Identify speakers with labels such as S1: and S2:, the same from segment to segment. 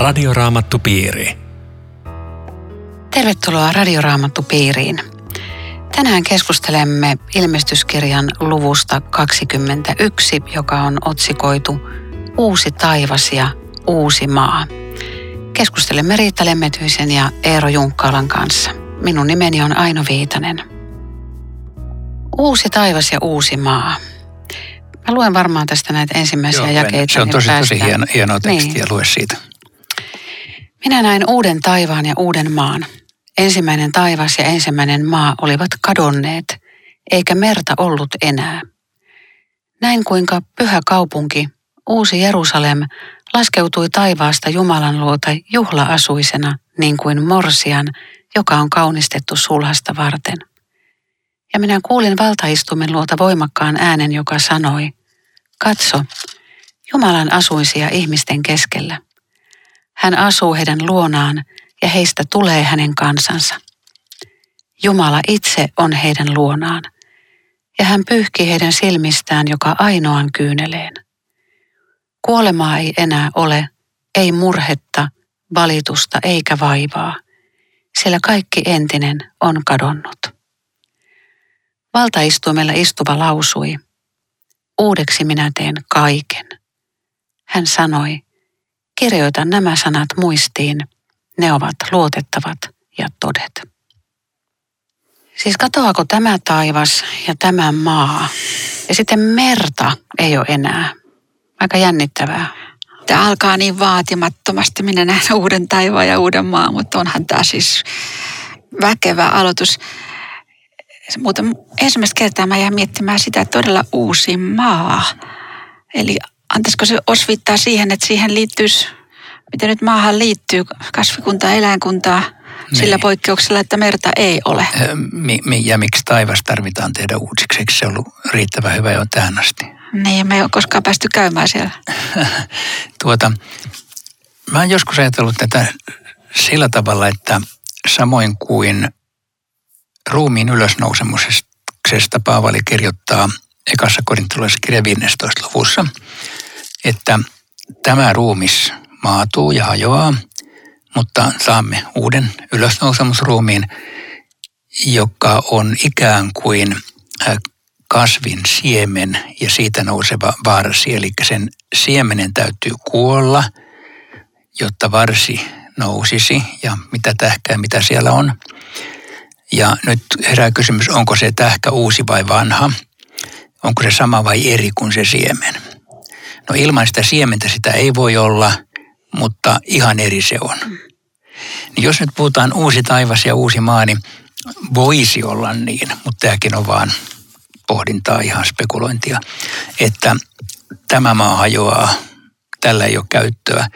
S1: Radioraamattupiiri.
S2: Tervetuloa Radioraamattupiiriin. Tänään keskustelemme ilmestyskirjan luvusta 21, joka on otsikoitu Uusi taivas ja uusi maa. Keskustelemme Riitta Lemmetyisen ja Eero Junkkaalan kanssa. Minun nimeni on Aino Viitanen. Uusi taivas ja uusi maa. Mä luen varmaan tästä näitä ensimmäisiä
S3: Joo,
S2: jakeita.
S3: Se on
S2: niin
S3: tosi, tosi
S2: päästään-
S3: hieno, hienoa tekstiä,
S2: Niin.
S3: lue siitä.
S2: Minä näin uuden taivaan ja uuden maan. Ensimmäinen taivas ja ensimmäinen maa olivat kadonneet, eikä merta ollut enää. Näin kuinka pyhä kaupunki, uusi Jerusalem, laskeutui taivaasta Jumalan luota juhla-asuisena, niin kuin morsian, joka on kaunistettu sulhasta varten. Ja minä kuulin valtaistumen luota voimakkaan äänen, joka sanoi, Katso, Jumalan asuisia ihmisten keskellä. Hän asuu heidän luonaan ja heistä tulee hänen kansansa. Jumala itse on heidän luonaan ja hän pyyhkii heidän silmistään joka ainoan kyyneleen. Kuolemaa ei enää ole, ei murhetta, valitusta eikä vaivaa, sillä kaikki entinen on kadonnut. Valtaistuimella istuva lausui, uudeksi minä teen kaiken. Hän sanoi, kirjoita nämä sanat muistiin, ne ovat luotettavat ja todet. Siis katoako tämä taivas ja tämä maa? Ja sitten merta ei ole enää. Aika jännittävää.
S4: Tämä alkaa niin vaatimattomasti. Minä näen uuden taivaan ja uuden maan, mutta onhan tämä siis väkevä aloitus. Mutta ensimmäistä kertaa mä jäin miettimään sitä todella uusi maa. Eli antaisiko se osvittaa siihen, että siihen liittyisi, miten nyt maahan liittyy kasvikuntaa, eläinkuntaa, sillä
S3: Niin.
S4: poikkeuksella, että merta ei ole.
S3: Ja miksi taivas tarvitaan tehdä uusiksi? Eikö se ollut riittävän hyvä jo tähän asti?
S4: Niin, me ei ole koskaan päästy käymään siellä.
S3: Tuota, mä oon joskus ajatellut tätä sillä tavalla, että samoin kuin ruumiin ylösnousemuksesta Paavali kirjoittaa ekassa korintolaisessa kirjan 15. luvussa, että tämä ruumis maatuu ja hajoaa, mutta saamme uuden ylösnousemusruumiin, joka on ikään kuin äh, kasvin siemen ja siitä nouseva varsi. Eli sen siemenen täytyy kuolla, jotta varsi nousisi ja mitä tähkää, mitä siellä on. Ja nyt herää kysymys, onko se tähkä uusi vai vanha? Onko se sama vai eri kuin se siemen? No ilman sitä siementä sitä ei voi olla, mutta ihan eri se on. Niin jos nyt puhutaan uusi taivas ja uusi maa, niin voisi olla niin, mutta tämäkin on vaan pohdintaa, ihan spekulointia, että tämä maa hajoaa, tällä ei ole käyttöä,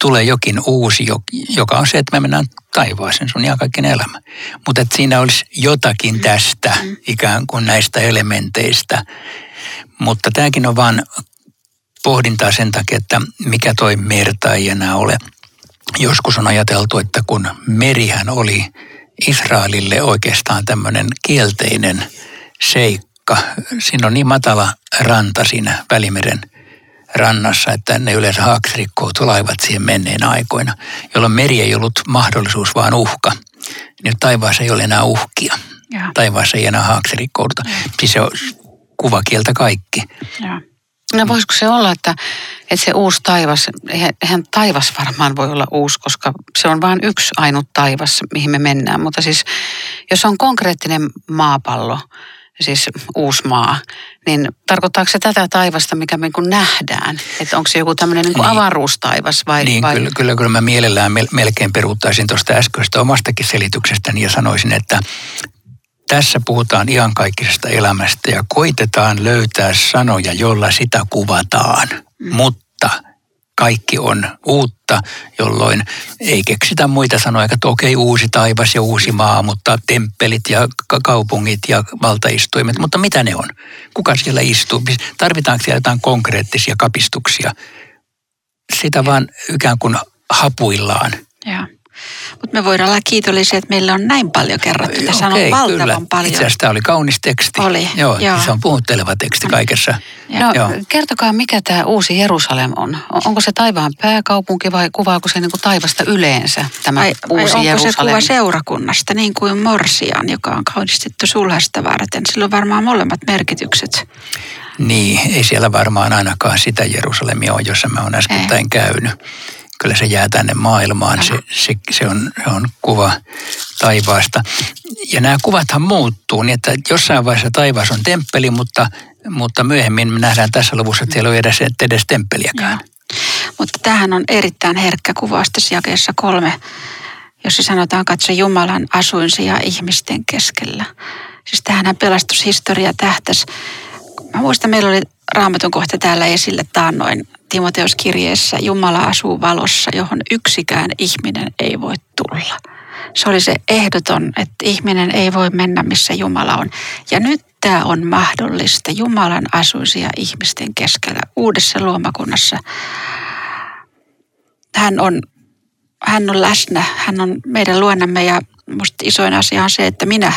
S3: tulee jokin uusi, jo- joka on se, että me mennään taivaaseen, se on ihan kaikkien elämä. Mutta että siinä olisi jotakin tästä, ikään kuin näistä elementeistä. Mutta tämäkin on vaan pohdintaa sen takia, että mikä toi merta ei enää ole. Joskus on ajateltu, että kun merihän oli Israelille oikeastaan tämmöinen kielteinen seikka. Siinä on niin matala ranta siinä Välimeren rannassa, että ne yleensä haaksirikkoutui laivat siihen menneen aikoina, jolloin meri ei ollut mahdollisuus, vaan uhka. Nyt taivaassa ei ole enää uhkia.
S4: Joo.
S3: Taivaassa ei enää haaksirikkouduta. Siis se on kuvakieltä kaikki.
S4: Joo.
S2: No voisiko se olla, että, että se uusi taivas, eihän, taivas varmaan voi olla uusi, koska se on vain yksi ainut taivas, mihin me mennään. Mutta siis jos on konkreettinen maapallo, siis uusi maa, niin tarkoittaako se tätä taivasta, mikä me niin nähdään? Että onko se joku tämmöinen niin
S3: Niin.
S2: avaruustaivas vai?
S3: Niin,
S2: vai?
S3: kyllä, kyllä, kyllä mä mielellään mel- melkein peruuttaisin tuosta äskeisestä omastakin selityksestäni ja sanoisin, että tässä puhutaan iankaikkisesta elämästä ja koitetaan löytää sanoja, jolla sitä kuvataan. Mm. Mutta kaikki on uutta, jolloin ei keksitä muita sanoja, että okei uusi taivas ja uusi maa, mutta temppelit ja ka- kaupungit ja valtaistuimet, mutta mitä ne on? Kuka siellä istuu? Tarvitaanko siellä jotain konkreettisia kapistuksia? Sitä vaan ikään kuin hapuillaan.
S4: Joo. Mutta me voidaan olla kiitollisia, että meillä on näin paljon kerrottu. Tässä on
S3: Okei,
S4: valtavan
S3: kyllä.
S4: paljon.
S3: Itse asiassa tämä oli kaunis teksti.
S4: Oli,
S3: Joo,
S4: joo.
S3: se on puhutteleva teksti kaikessa.
S2: No,
S3: Joo.
S2: kertokaa, mikä tämä uusi Jerusalem on. Onko se taivaan pääkaupunki vai kuvaako se niin kuin taivasta yleensä, tämä
S4: Vai, vai
S2: uusi
S4: onko
S2: Jerusalem?
S4: se kuva seurakunnasta, niin kuin Morsian, joka on kaunistettu sulhasta varten? Sillä on varmaan molemmat merkitykset.
S3: Niin, ei siellä varmaan ainakaan sitä Jerusalemia ole, jossa mä oon äskettäin käynyt. Kyllä se jää tänne maailmaan, se, se, se, on, se on kuva taivaasta. Ja nämä kuvathan muuttuu niin, että jossain vaiheessa taivaassa on temppeli, mutta, mutta myöhemmin me nähdään tässä luvussa, että siellä ei ole edes, edes temppeliäkään.
S4: Mutta tämähän on erittäin herkkä kuvaus tässä jakeessa kolme, jossa sanotaan katso Jumalan asuinsija ihmisten keskellä. Siis tähän pelastushistoria tähtäsi. Mä muistan, meillä oli raamatun kohta täällä esille taannoin Timoteoskirjeessä. Jumala asuu valossa, johon yksikään ihminen ei voi tulla. Se oli se ehdoton, että ihminen ei voi mennä, missä Jumala on. Ja nyt tämä on mahdollista. Jumalan asuisia ihmisten keskellä uudessa luomakunnassa. Hän on, hän on läsnä, hän on meidän luonamme ja musta isoin asia on se, että minä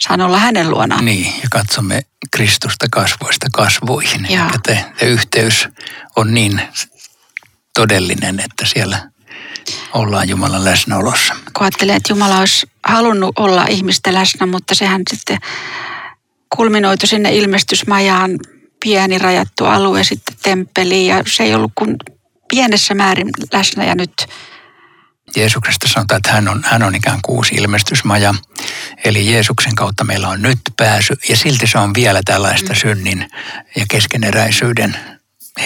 S4: saan olla hänen luonaan.
S3: Niin, ja katsomme Kristusta kasvoista kasvoihin. Eli te, te yhteys on niin todellinen, että siellä ollaan Jumalan läsnäolossa.
S4: kun ajattelee, että Jumala olisi halunnut olla ihmistä läsnä, mutta sehän sitten kulminoitu sinne ilmestysmajaan, pieni rajattu alue sitten temppeliin ja se ei ollut kuin pienessä määrin läsnä ja nyt
S3: Jeesuksesta sanotaan, että hän on, hän on ikään kuin uusi ilmestysmaja. Eli Jeesuksen kautta meillä on nyt pääsy ja silti se on vielä tällaista synnin ja keskeneräisyyden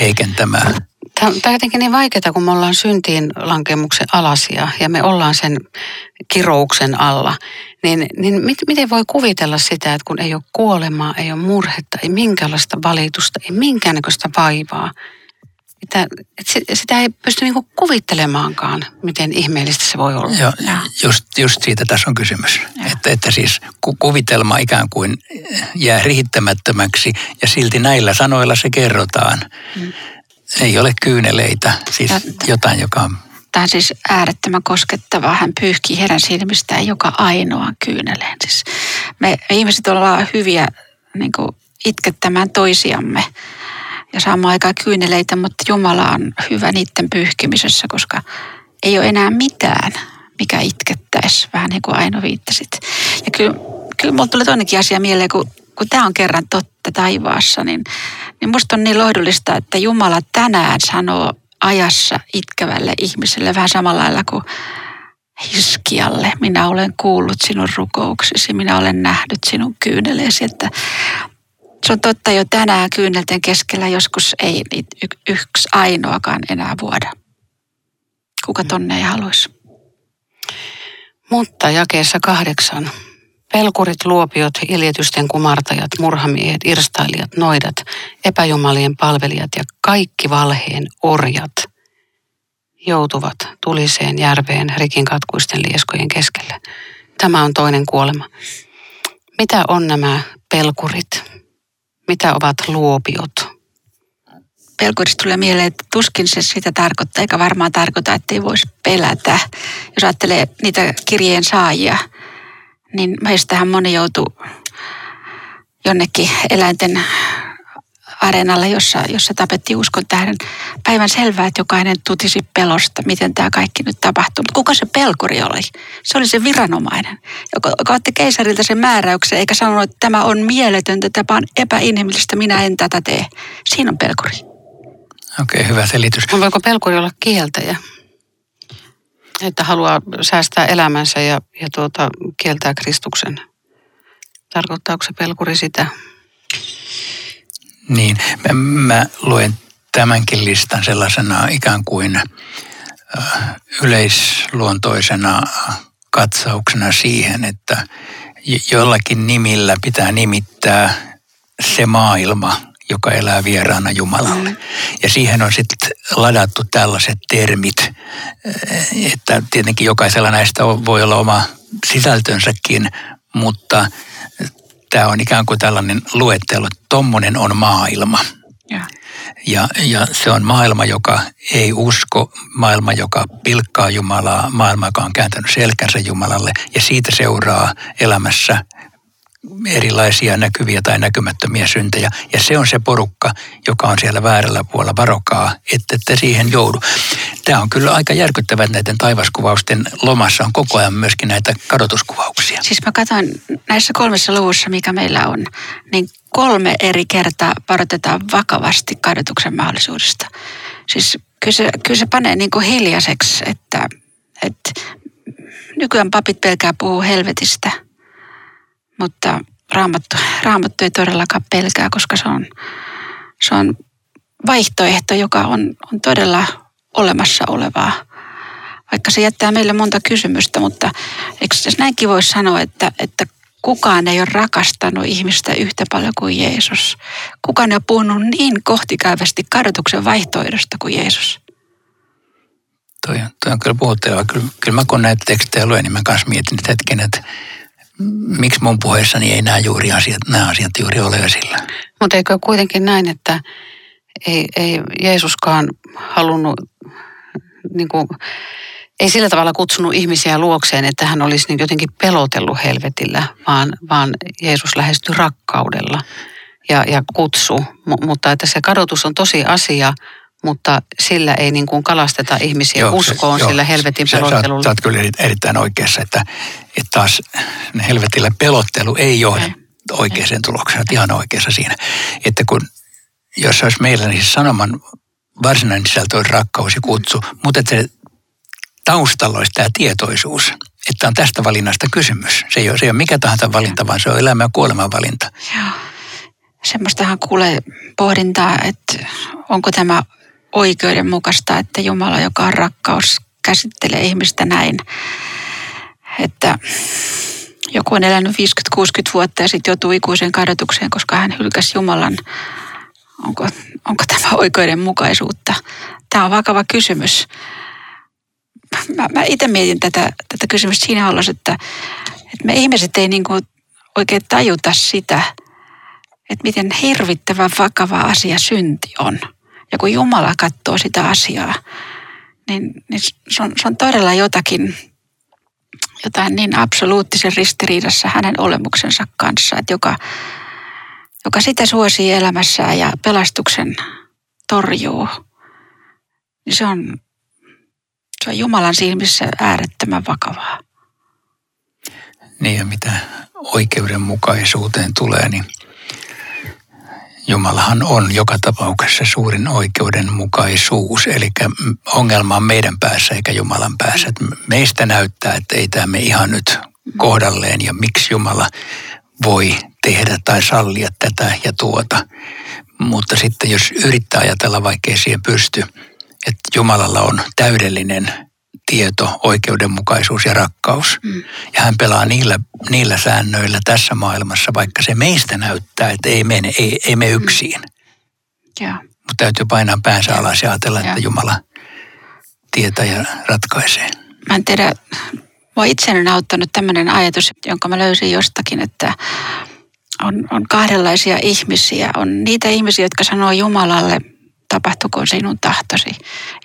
S3: heikentämää.
S2: Tämä on jotenkin niin vaikeaa, kun me ollaan syntiin lankemuksen alasia ja me ollaan sen kirouksen alla. Niin, niin mit, miten voi kuvitella sitä, että kun ei ole kuolemaa, ei ole murhetta, ei minkäänlaista valitusta, ei minkäännäköistä vaivaa. Että, että se- sitä ei pysty niinku kuvittelemaankaan, miten ihmeellistä se voi olla.
S3: Joo, just, just siitä tässä on kysymys. Että, että siis ku- kuvitelma ikään kuin jää riittämättömäksi ja silti näillä sanoilla se kerrotaan. Ei ole kyyneleitä, siis
S4: Ja-
S3: jotain, joka on
S4: Tämä on siis äärettömän koskettavaa. Hän pyyhkii heidän silmistään joka ainoan kyyneleen. Siis me me ihmiset ollaan hyviä niin kuin itkettämään toisiamme ja saamaan aikaa kyyneleitä, mutta Jumala on hyvä niiden pyyhkimisessä, koska ei ole enää mitään, mikä itkettäisi, vähän niin kuin Aino viittasit. Ja kyllä, kyllä mulla tuli toinenkin asia mieleen, kun, kun tämä on kerran totta taivaassa, niin, niin musta on niin lohdullista, että Jumala tänään sanoo ajassa itkevälle ihmiselle vähän samalla lailla kuin Hiskialle. Minä olen kuullut sinun rukouksesi, minä olen nähnyt sinun kyyneleesi, että se on totta jo tänään kyynelten keskellä, joskus ei yksi ainoakaan enää vuoda. Kuka tonne ei haluaisi?
S2: Mutta jakeessa kahdeksan. Pelkurit, luopiot, iljetysten kumartajat, murhamiehet, irstailijat, noidat, epäjumalien palvelijat ja kaikki valheen orjat joutuvat tuliseen järveen rikinkatkuisten lieskojen keskelle. Tämä on toinen kuolema. Mitä on nämä pelkurit? Mitä ovat luopiot?
S4: Pelkurista tulee mieleen, että tuskin se sitä tarkoittaa, eikä varmaan tarkoita, että ei voisi pelätä. Jos ajattelee niitä kirjeen saajia, niin meistähän moni joutuu jonnekin eläinten areenalle, jossa, jossa tapettiin uskon tähden. Päivän selvää, että jokainen tutisi pelosta, miten tämä kaikki nyt tapahtuu. Mutta kuka se pelkuri oli? Se oli se viranomainen, joka, joka otti keisarilta sen määräyksen, eikä sanonut, että tämä on mieletöntä, tämä on epäinhimillistä, minä en tätä tee. Siinä on pelkuri.
S3: Okei, okay, hyvä selitys.
S2: No Voiko pelkuri olla kieltäjä? Että haluaa säästää elämänsä ja, ja tuota, kieltää Kristuksen. Tarkoittaako se pelkuri sitä?
S3: Niin, mä, mä luen tämänkin listan sellaisena ikään kuin äh, yleisluontoisena katsauksena siihen, että jo- jollakin nimillä pitää nimittää se maailma, joka elää vieraana Jumalalle. Ja siihen on sitten ladattu tällaiset termit, äh, että tietenkin jokaisella näistä voi olla oma sisältönsäkin, mutta tämä on ikään kuin tällainen luettelo, että tommonen on maailma.
S4: Ja.
S3: Ja, ja se on maailma, joka ei usko, maailma, joka pilkkaa Jumalaa, maailma, joka on kääntänyt selkänsä Jumalalle. Ja siitä seuraa elämässä erilaisia näkyviä tai näkymättömiä syntejä. Ja se on se porukka, joka on siellä väärällä puolella. Varokaa, että te siihen joudu. Tämä on kyllä aika järkyttävä, että näiden taivaskuvausten lomassa on koko ajan myöskin näitä kadotuskuvauksia.
S4: Siis mä katsoin näissä kolmessa luvussa, mikä meillä on, niin kolme eri kertaa varoitetaan vakavasti kadotuksen mahdollisuudesta. Siis kyllä se, kyllä se panee niin kuin hiljaiseksi, että, että nykyään papit pelkää puhua helvetistä – mutta raamattu, raamattu ei todellakaan pelkää, koska se on, se on vaihtoehto, joka on, on todella olemassa olevaa. Vaikka se jättää meille monta kysymystä, mutta eikö näinkin voi sanoa, että, että kukaan ei ole rakastanut ihmistä yhtä paljon kuin Jeesus. Kukaan ei ole puhunut niin kohtikäyvästi kadotuksen vaihtoehdosta kuin Jeesus.
S3: Toi, toi on kyllä puhuttelua. Kyllä, kyllä mä kun näitä tekstejä luen, niin mä kanssa mietin että hetken, että miksi mun puheessani ei nämä, juuri asiat, nämä asiat juuri ole esillä.
S2: Mutta eikö kuitenkin näin, että ei, ei Jeesuskaan halunnut, niin kuin, ei sillä tavalla kutsunut ihmisiä luokseen, että hän olisi niin jotenkin pelotellut helvetillä, vaan, vaan Jeesus lähestyi rakkaudella ja, ja kutsu. M- mutta että se kadotus on tosi asia, mutta sillä ei niin kuin kalasteta ihmisiä joo, uskoon, se, sillä joo, helvetin pelottelulla.
S3: Sä, sä oot kyllä erittäin oikeassa, että, että taas helvetillä pelottelu ei johda oikeaan tulokseen. Olet ihan oikeassa siinä. Että kun, jos olisi meillä, niin sanoman varsinainen sisältö olisi rakkaus ja kutsu, mutta että se taustalla olisi tämä tietoisuus, että on tästä valinnasta kysymys. Se ei ole, se ei ole mikä tahansa valinta, vaan se on elämä ja kuoleman valinta.
S4: Joo. Semmoistahan kuulee pohdintaa, että onko tämä oikeudenmukaista, että Jumala, joka on rakkaus, käsittelee ihmistä näin. Että joku on elänyt 50-60 vuotta ja sitten joutuu ikuiseen kadotukseen, koska hän hylkäsi Jumalan. Onko, onko tämä oikeudenmukaisuutta? Tämä on vakava kysymys. Mä, mä itse mietin tätä, tätä kysymystä siinä olossa, että, että me ihmiset ei niin oikein tajuta sitä, että miten hirvittävän vakava asia synti on – ja kun Jumala katsoo sitä asiaa, niin, niin se, on, se on todella jotakin, jotain niin absoluuttisen ristiriidassa hänen olemuksensa kanssa, että joka, joka sitä suosii elämässään ja pelastuksen torjuu, niin se on, se on Jumalan silmissä äärettömän vakavaa.
S3: Niin ja mitä oikeudenmukaisuuteen tulee, niin Jumalahan on joka tapauksessa suurin oikeudenmukaisuus, eli ongelma on meidän päässä eikä Jumalan päässä. Meistä näyttää, että ei tämä me ihan nyt kohdalleen ja miksi Jumala voi tehdä tai sallia tätä ja tuota. Mutta sitten jos yrittää ajatella, vaikkei siihen pysty, että Jumalalla on täydellinen tieto, oikeudenmukaisuus ja rakkaus. Mm. Ja hän pelaa niillä, niillä säännöillä tässä maailmassa, vaikka se meistä näyttää, että ei mene, ei, ei me mm. yksin.
S4: Mm.
S3: Mutta täytyy painaa päänsä alas ja ajatella, ja. että Jumala tietää ja ratkaisee.
S4: Mä en tiedä, mua itseäni on auttanut tämmöinen ajatus, jonka mä löysin jostakin, että on, on kahdenlaisia ihmisiä. On niitä ihmisiä, jotka sanoo Jumalalle – tapahtukoon sinun tahtosi.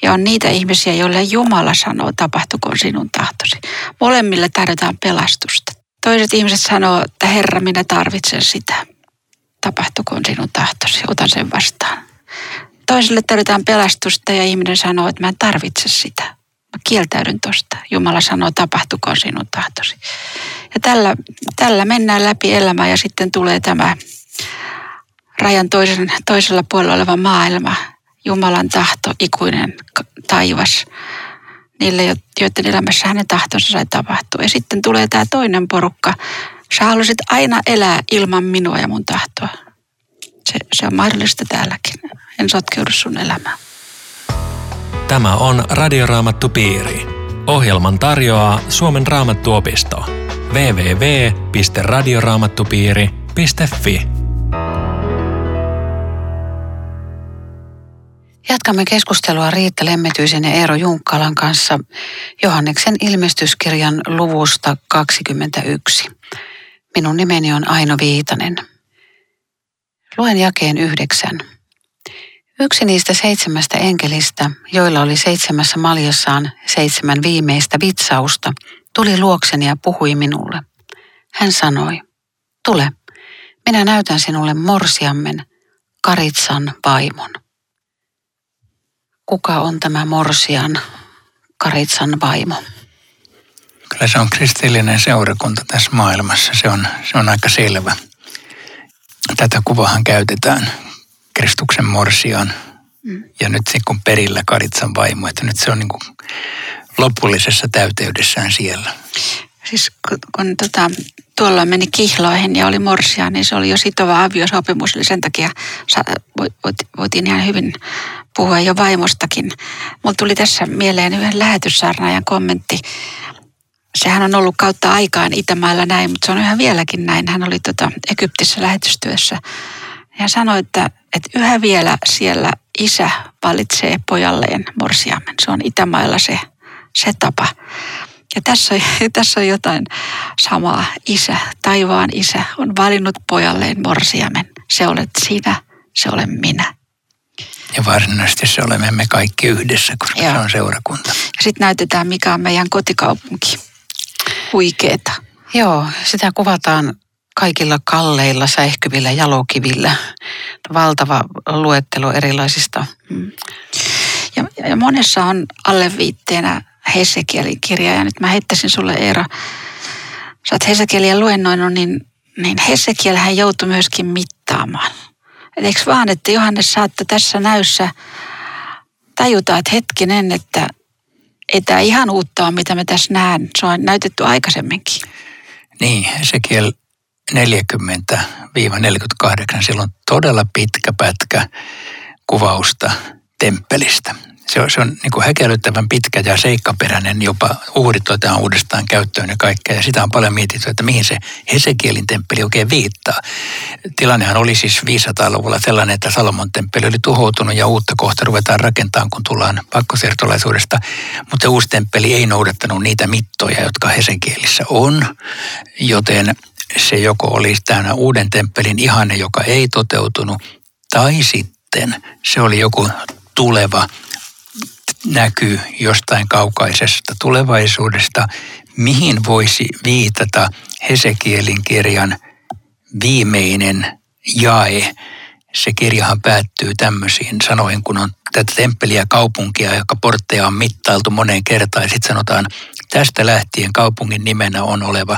S4: Ja on niitä ihmisiä, joille Jumala sanoo, tapahtukoon sinun tahtosi. Molemmille tarjotaan pelastusta. Toiset ihmiset sanoo, että Herra, minä tarvitsen sitä. Tapahtukoon sinun tahtosi, otan sen vastaan. Toiselle tarjotaan pelastusta ja ihminen sanoo, että mä en tarvitse sitä. Mä kieltäydyn tosta. Jumala sanoo, tapahtukoon sinun tahtosi. Ja tällä, tällä mennään läpi elämää ja sitten tulee tämä rajan toisen, toisella puolella oleva maailma, Jumalan tahto, ikuinen taivas, niille, joiden elämässä hänen tahtonsa sai tapahtua. Ja sitten tulee tämä toinen porukka. Sä halusit aina elää ilman minua ja mun tahtoa. Se, se on mahdollista täälläkin. En sotkeudu sun elämään.
S1: Tämä on Radioraamattu Piiri. Ohjelman tarjoaa Suomen raamattuopisto. www.radioraamattupiiri.fi
S2: Jatkamme keskustelua Riitta Lemmetyisen ja Eero Junkkalan kanssa Johanneksen ilmestyskirjan luvusta 21. Minun nimeni on Aino Viitanen. Luen jakeen yhdeksän. Yksi niistä seitsemästä enkelistä, joilla oli seitsemässä maljassaan seitsemän viimeistä vitsausta, tuli luokseni ja puhui minulle. Hän sanoi, tule, minä näytän sinulle morsiammen, Karitsan vaimon. Kuka on tämä morsian, Karitsan vaimo?
S3: Kyllä se on kristillinen seurakunta tässä maailmassa. Se on, se on aika selvä. Tätä kuvahan käytetään Kristuksen morsian mm. ja nyt se kun perillä Karitsan vaimo. Että nyt se on niin kuin lopullisessa täyteydessään siellä.
S4: Siis kun, kun tota, tuolla meni kihloihin ja oli morsia, niin se oli jo sitova aviosopimus. Eli sen takia voitiin ihan hyvin puhua jo vaimostakin. Mulla tuli tässä mieleen yhden lähetyssaarnaajan kommentti. Sehän on ollut kautta aikaan Itämaalla näin, mutta se on yhä vieläkin näin. Hän oli tota Egyptissä lähetystyössä. Ja sanoi, että, että yhä vielä siellä isä valitsee pojalleen morsiamen. Se on Itämailla se, se tapa. Ja tässä, tässä on jotain samaa. Isä, taivaan isä, on valinnut pojalleen morsiamen. Se olet sinä, se olen minä.
S3: Ja varsinaisesti se olemme me kaikki yhdessä, koska Joo. se on seurakunta.
S4: Ja sitten näytetään, mikä on meidän kotikaupunki. Huikeeta.
S2: Joo, sitä kuvataan kaikilla kalleilla, säihkyvillä jalokivillä. Valtava luettelo erilaisista. Mm.
S4: Ja, ja monessa on alleviitteenä Hesekielin kirja. Ja nyt mä heittäisin sulle Eero, sä oot Hesekieliä luennoinut, niin, niin Hesekielhän joutui myöskin mittaamaan. Et eikö vaan, että Johannes saatte tässä näyssä tajuta, että hetkinen, että ei tämä ihan uutta ole, mitä me tässä näen. Se on näytetty aikaisemminkin.
S3: Niin, Hesekiel 40-48, silloin todella pitkä pätkä kuvausta temppelistä se on, se on niin kuin häkellyttävän pitkä ja seikkaperäinen, jopa uhrit otetaan uudestaan käyttöön ja kaikkea. Ja sitä on paljon mietitty, että mihin se Hesekielin temppeli oikein viittaa. Tilannehan oli siis 500-luvulla sellainen, että Salomon temppeli oli tuhoutunut ja uutta kohta ruvetaan rakentamaan, kun tullaan pakkosiirtolaisuudesta. Mutta se uusi temppeli ei noudattanut niitä mittoja, jotka Hesekielissä on, joten se joko olisi tämä uuden temppelin ihanne, joka ei toteutunut, tai sitten se oli joku tuleva näky jostain kaukaisesta tulevaisuudesta, mihin voisi viitata Hesekielin kirjan viimeinen jae. Se kirjahan päättyy tämmöisiin sanoihin, kun on tätä temppeliä kaupunkia, joka portteja on mittailtu moneen kertaan. Ja sitten sanotaan, tästä lähtien kaupungin nimenä on oleva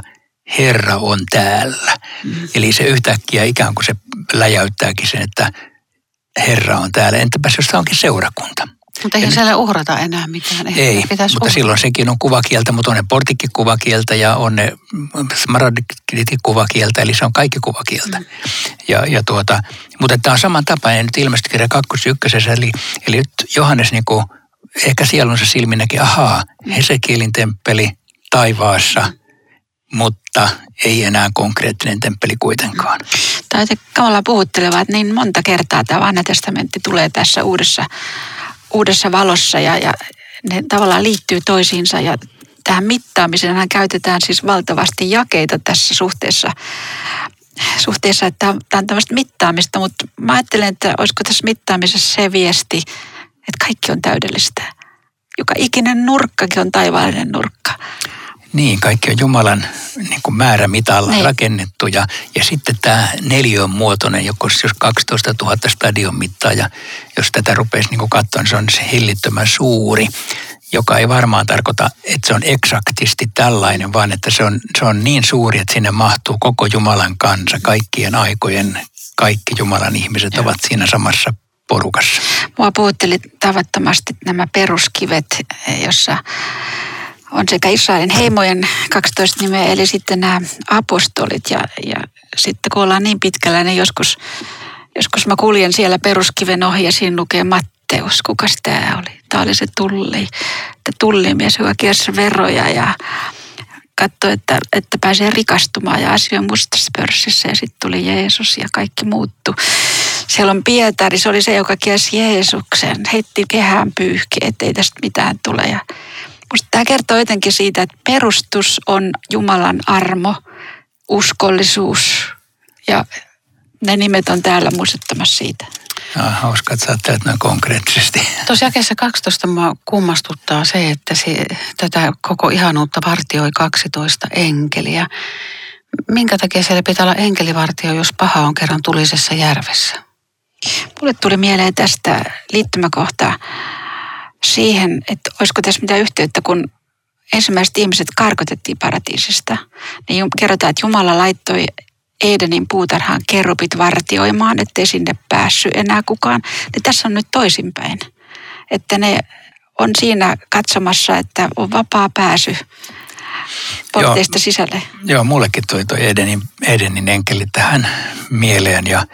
S3: Herra on täällä. Mm. Eli se yhtäkkiä ikään kuin se läjäyttääkin sen, että Herra on täällä. Entäpäs jos tämä onkin seurakunta?
S2: Mutta eihän siellä uhrata enää mitään.
S3: Ei, ei mutta uhrata. silloin sekin on kuvakieltä, mutta on ne portikki kuvakieltä ja on ne smaragdikin kuvakieltä, eli se on kaikki kuvakieltä. Mm. Ja, ja tuota, mutta tämä on saman tapainen nyt ilmeisesti kirja kakkos ykkösessä, eli, eli nyt Johannes niin kuin, ehkä sielunsa silminäkin, ahaa, mm. Hesekielin temppeli taivaassa, mm. mutta ei enää konkreettinen temppeli kuitenkaan.
S4: Tämä on että niin monta kertaa tämä vanha testamentti tulee tässä uudessa uudessa valossa ja, ja ne tavallaan liittyy toisiinsa ja tähän mittaamiseen käytetään siis valtavasti jakeita tässä suhteessa, suhteessa että tämä on tämmöistä mittaamista, mutta mä ajattelen, että olisiko tässä mittaamisessa se viesti, että kaikki on täydellistä. Joka ikinen nurkkakin on taivaallinen nurkka.
S3: Niin, kaikki on Jumalan niin kuin määrämitalla niin. rakennettu ja, ja sitten tämä neliön muotoinen, jos 12 000 stadion mittaa ja jos tätä rupeisi niin katsoa, niin se on se hillittömän suuri, joka ei varmaan tarkoita, että se on eksaktisti tällainen, vaan että se on, se on niin suuri, että sinne mahtuu koko Jumalan kansa, kaikkien aikojen, kaikki Jumalan ihmiset ja. ovat siinä samassa porukassa.
S4: Mua puhutteli tavattomasti nämä peruskivet, jossa on sekä Israelin heimojen 12 nimeä, eli sitten nämä apostolit. Ja, ja sitten kun ollaan niin pitkällä, niin joskus, joskus mä kuljen siellä peruskiven ohi ja siinä lukee Matteus. Kuka tämä oli? Tämä oli se tulli, että tullimies, joka kiersi veroja ja katsoi, että, että pääsee rikastumaan ja asia mustassa pörssissä ja sitten tuli Jeesus ja kaikki muuttu. Siellä on Pietari, se oli se, joka kiersi Jeesuksen, heitti kehään pyyhki, ettei tästä mitään tule ja Musta tämä kertoo jotenkin siitä, että perustus on Jumalan armo, uskollisuus ja ne nimet on täällä muistuttamassa siitä.
S3: Ja, hauska, että sä ajattelet noin konkreettisesti.
S2: Tuossa jakeessa 12 mua kummastuttaa se, että se, tätä koko ihanuutta vartioi 12 enkeliä. Minkä takia siellä pitää olla enkelivartio, jos paha on kerran tulisessa järvessä?
S4: Mulle tuli mieleen tästä liittymäkohtaa siihen, että olisiko tässä mitään yhteyttä, kun ensimmäiset ihmiset karkotettiin paratiisista. Niin kerrotaan, että Jumala laittoi Edenin puutarhaan kerupit vartioimaan, ettei sinne päässyt enää kukaan. Niin tässä on nyt toisinpäin. Että ne on siinä katsomassa, että on vapaa pääsy porteista Joo. sisälle.
S3: Joo, mullekin tuli tuo Edenin, Edenin enkeli tähän mieleen ja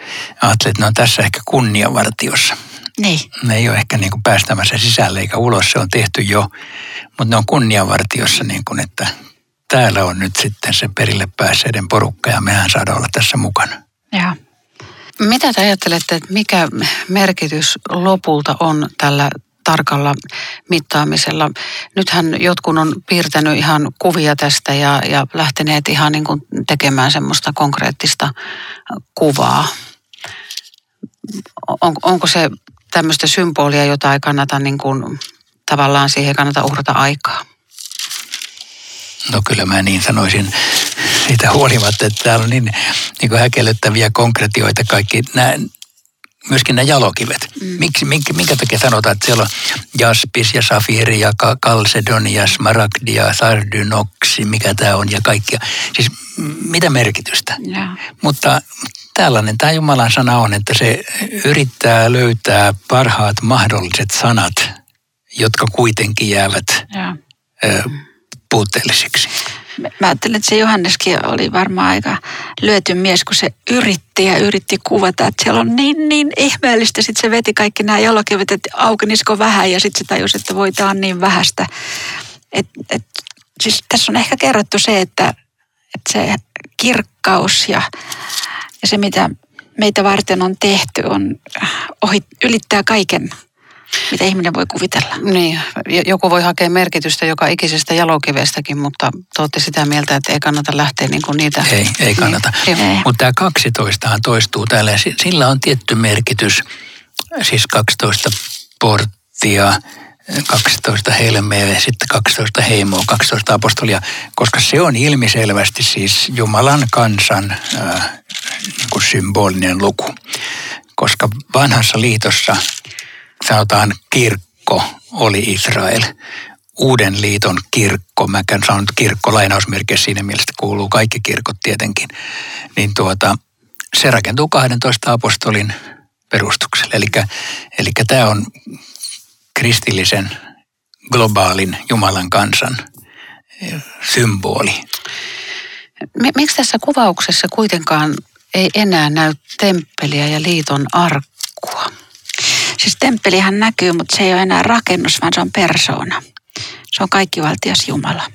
S3: ajattelin, että ne on tässä ehkä kunniavartiossa.
S4: Niin.
S3: Ne ei ole ehkä niin kuin päästämässä sisälle eikä ulos, se on tehty jo, mutta ne on kunniavartiossa niin kuin, että täällä on nyt sitten se perille päässeiden porukka ja mehän saadaan olla tässä mukana.
S4: Joo.
S2: Mitä te ajattelette, että mikä merkitys lopulta on tällä tarkalla mittaamisella. Nythän jotkut on piirtänyt ihan kuvia tästä ja, ja lähteneet ihan niin kuin tekemään semmoista konkreettista kuvaa. On, onko se tämmöistä symbolia, jota ei kannata niin kuin, tavallaan siihen kannata uhrata aikaa?
S3: No kyllä mä niin sanoisin siitä huolimatta, että täällä on niin, niin kuin häkellyttäviä konkretioita kaikki. Nämä, myöskin nämä jalokivet. Mm. Miksi, minkä, minkä takia sanotaan, että siellä on jaspis ja safiri ja kalsedon ja smaragdi ja sardynoksi, mikä tämä on ja kaikkia. Siis mitä merkitystä?
S4: Ja.
S3: Mutta tällainen tämä Jumalan sana on, että se yrittää löytää parhaat mahdolliset sanat, jotka kuitenkin jäävät
S4: ja.
S3: ö, puutteellisiksi.
S4: Mä ajattelin, että se Johanneskin oli varmaan aika lyöty mies, kun se yritti ja yritti kuvata, että siellä on niin, niin ihmeellistä. Sitten se veti kaikki nämä jalokivet, että aukenisiko vähän ja sitten se tajusi, että voi tämä on niin vähäistä. Et, et, siis tässä on ehkä kerrottu se, että, että se kirkkaus ja, ja se, mitä meitä varten on tehty, on ohi, ylittää kaiken mitä ihminen voi kuvitella.
S2: Niin, joku voi hakea merkitystä joka ikisestä jalokivestäkin, mutta te olette sitä mieltä, että ei kannata lähteä niin kuin niitä.
S3: Ei, ei kannata. Niin. Mutta tämä 12 toistuu täällä sillä on tietty merkitys, siis 12 porttia, 12 helmeä ja sitten 12 heimoa, 12 apostolia, koska se on ilmiselvästi siis Jumalan kansan äh, niin kuin symbolinen luku. Koska vanhassa liitossa sanotaan kirkko oli Israel. Uuden liiton kirkko, mä käyn sanon kirkko lainausmerkeissä siinä mielessä kuuluu kaikki kirkot tietenkin, niin tuota, se rakentuu 12 apostolin perustukselle. Eli, eli tämä on kristillisen globaalin Jumalan kansan symboli.
S2: Miksi tässä kuvauksessa kuitenkaan ei enää näy temppeliä ja liiton arkkua?
S4: Siis temppelihän näkyy, mutta se ei ole enää rakennus, vaan se on persoona. Se on kaikkivaltias Jumala.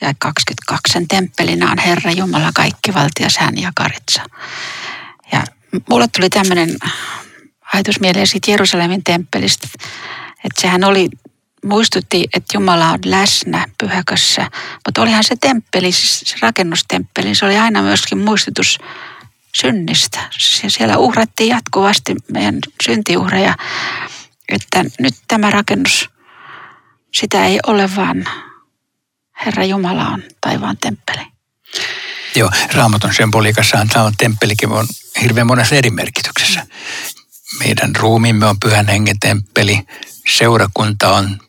S4: Ja 22. Sen temppelinä on Herra Jumala, kaikkivaltias hän ja karitsa. Ja mulle tuli tämmöinen ajatus mieleen siitä Jerusalemin temppelistä, että sehän oli muistutti, että Jumala on läsnä pyhäkössä, mutta olihan se temppeli, siis se rakennustemppeli, se oli aina myöskin muistutus synnistä. Siellä uhrattiin jatkuvasti meidän syntiuhreja, että nyt tämä rakennus, sitä ei ole vaan Herra Jumala on taivaan temppeli.
S3: Joo, raamatun symboliikassa tämä temppelikin on hirveän monessa eri merkityksessä. Meidän ruumiimme on pyhän hengen temppeli, seurakunta on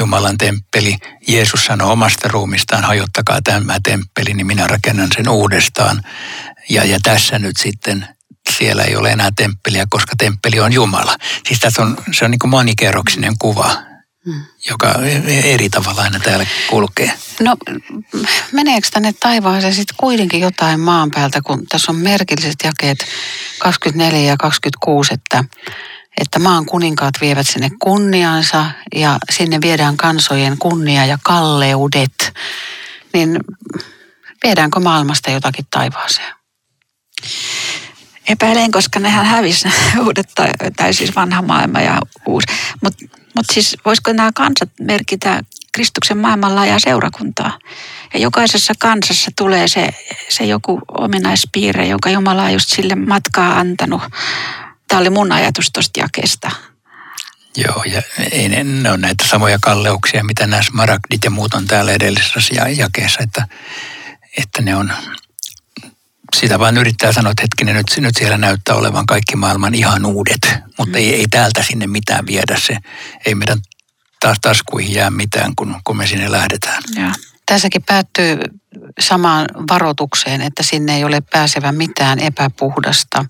S3: Jumalan temppeli. Jeesus sanoi omasta ruumistaan, hajottakaa tämä temppeli, niin minä rakennan sen uudestaan. Ja, ja tässä nyt sitten siellä ei ole enää temppeliä, koska temppeli on Jumala. Siis tässä on, se on niin kuin monikerroksinen kuva, hmm. joka eri tavalla aina täällä kulkee.
S2: No meneekö tänne taivaaseen sitten kuitenkin jotain maan päältä, kun tässä on merkilliset jakeet 24 ja 26, että, että maan kuninkaat vievät sinne kunniansa ja sinne viedään kansojen kunnia ja kalleudet. Niin viedäänkö maailmasta jotakin taivaaseen?
S4: Epäilen, koska nehän hävisi uudet tai, siis vanha maailma ja uusi. Mutta mut siis voisiko nämä kansat merkitä Kristuksen maailmanlaajaa seurakuntaa? Ja jokaisessa kansassa tulee se, se joku ominaispiirre, jonka Jumala on just sille matkaa antanut Tämä oli mun ajatus tuosta jakeesta.
S3: Joo, ja ei ne, ne on näitä samoja kalleuksia, mitä nämä smaragdit ja muut on täällä edellisessä jakeessa, että, että ne on, sitä vaan yrittää sanoa, että hetkinen, nyt, nyt siellä näyttää olevan kaikki maailman ihan uudet, mutta mm. ei, ei täältä sinne mitään viedä se. Ei meidän taas taskuihin jää mitään, kun, kun me sinne lähdetään.
S2: Ja. Tässäkin päättyy samaan varoitukseen, että sinne ei ole pääsevä mitään epäpuhdasta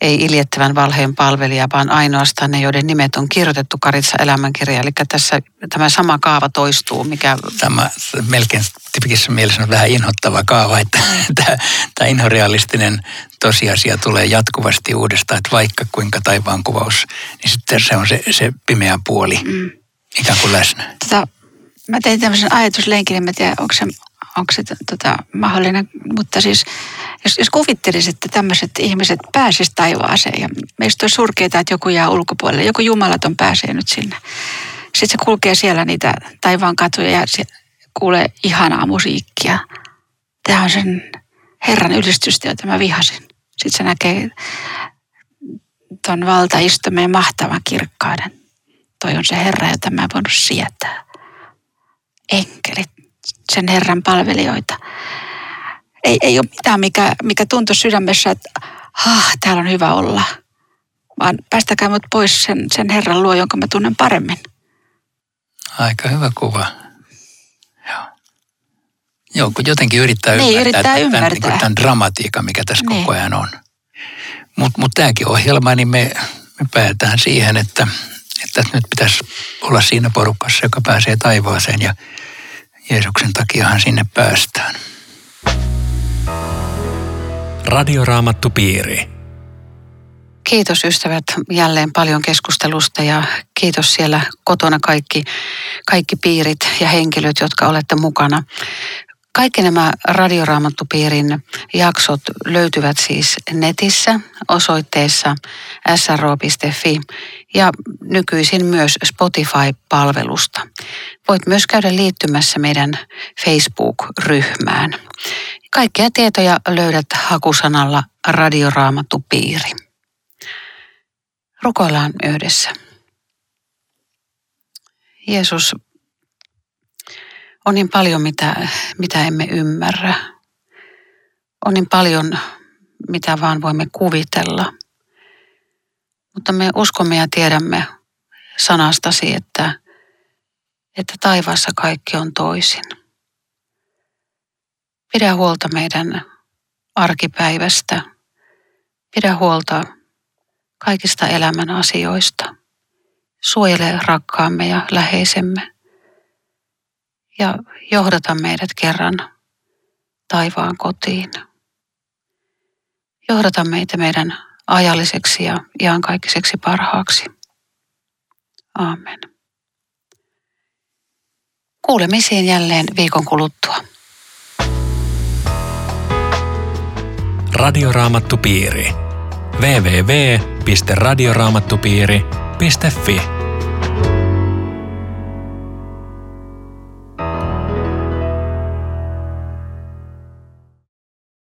S2: ei iljettävän valheen palvelija, vaan ainoastaan ne, joiden nimet on kirjoitettu Karitsa elämänkirja. Eli tässä tämä sama kaava toistuu, mikä...
S3: Tämä melkein tipikissä mielessä on vähän inhottava kaava, että tämä inhorealistinen tosiasia tulee jatkuvasti uudestaan, että vaikka kuinka taivaan kuvaus, niin sitten se on se, se pimeä puoli mm. ikään kuin läsnä.
S4: Tota, mä tein tämmöisen ajatuslenkin, en tiedä, onko se onko se tota, mahdollinen, mutta siis jos, jos kuvittelisi, että tämmöiset ihmiset pääsisivät taivaaseen ja meistä olisi surkeita, että joku jää ulkopuolelle, joku jumalaton pääsee nyt sinne. Sitten se kulkee siellä niitä taivaan katuja ja kuulee ihanaa musiikkia. Tämä on sen Herran ylistystä, jota mä vihasin. Sitten se näkee tuon valtaistumeen mahtavan kirkkauden. Toi on se Herra, jota mä en voinut sietää. Enkelit sen Herran palvelijoita. Ei, ei ole mitään, mikä, mikä tuntuu sydämessä, että ah, täällä on hyvä olla. Vaan päästäkää mut pois sen, sen Herran luo, jonka mä tunnen paremmin.
S3: Aika hyvä kuva. Joo. Joo, kun jotenkin yrittää
S4: niin,
S3: ymmärtää,
S4: yrittää
S3: tämän,
S4: ymmärtää.
S3: Niin tämän dramatiikan, mikä tässä
S4: niin.
S3: koko ajan on. Mutta mut tämäkin ohjelma, niin me, me päätään siihen, että, että nyt pitäisi olla siinä porukassa, joka pääsee taivaaseen ja Jeesuksen takiahan sinne päästään.
S1: Radioraamattu piiri.
S2: Kiitos ystävät jälleen paljon keskustelusta ja kiitos siellä kotona kaikki, kaikki piirit ja henkilöt, jotka olette mukana. Kaikki nämä Radioraamattupiirin jaksot löytyvät siis netissä osoitteessa sro.fi ja nykyisin myös Spotify-palvelusta. Voit myös käydä liittymässä meidän Facebook-ryhmään. Kaikkia tietoja löydät hakusanalla Radioraamattupiiri. Rukoillaan yhdessä. Jeesus, on niin paljon, mitä, mitä emme ymmärrä. On niin paljon, mitä vaan voimme kuvitella. Mutta me uskomme ja tiedämme sanastasi, että, että taivaassa kaikki on toisin. Pidä huolta meidän arkipäivästä. Pidä huolta kaikista elämän asioista. Suojele rakkaamme ja läheisemme ja johdata meidät kerran taivaan kotiin. Johdata meitä meidän ajalliseksi ja iankaikiseksi parhaaksi. Aamen. Kuulemisiin jälleen viikon kuluttua.
S1: Radioraamattupiiri. www.radioraamattupiiri.fi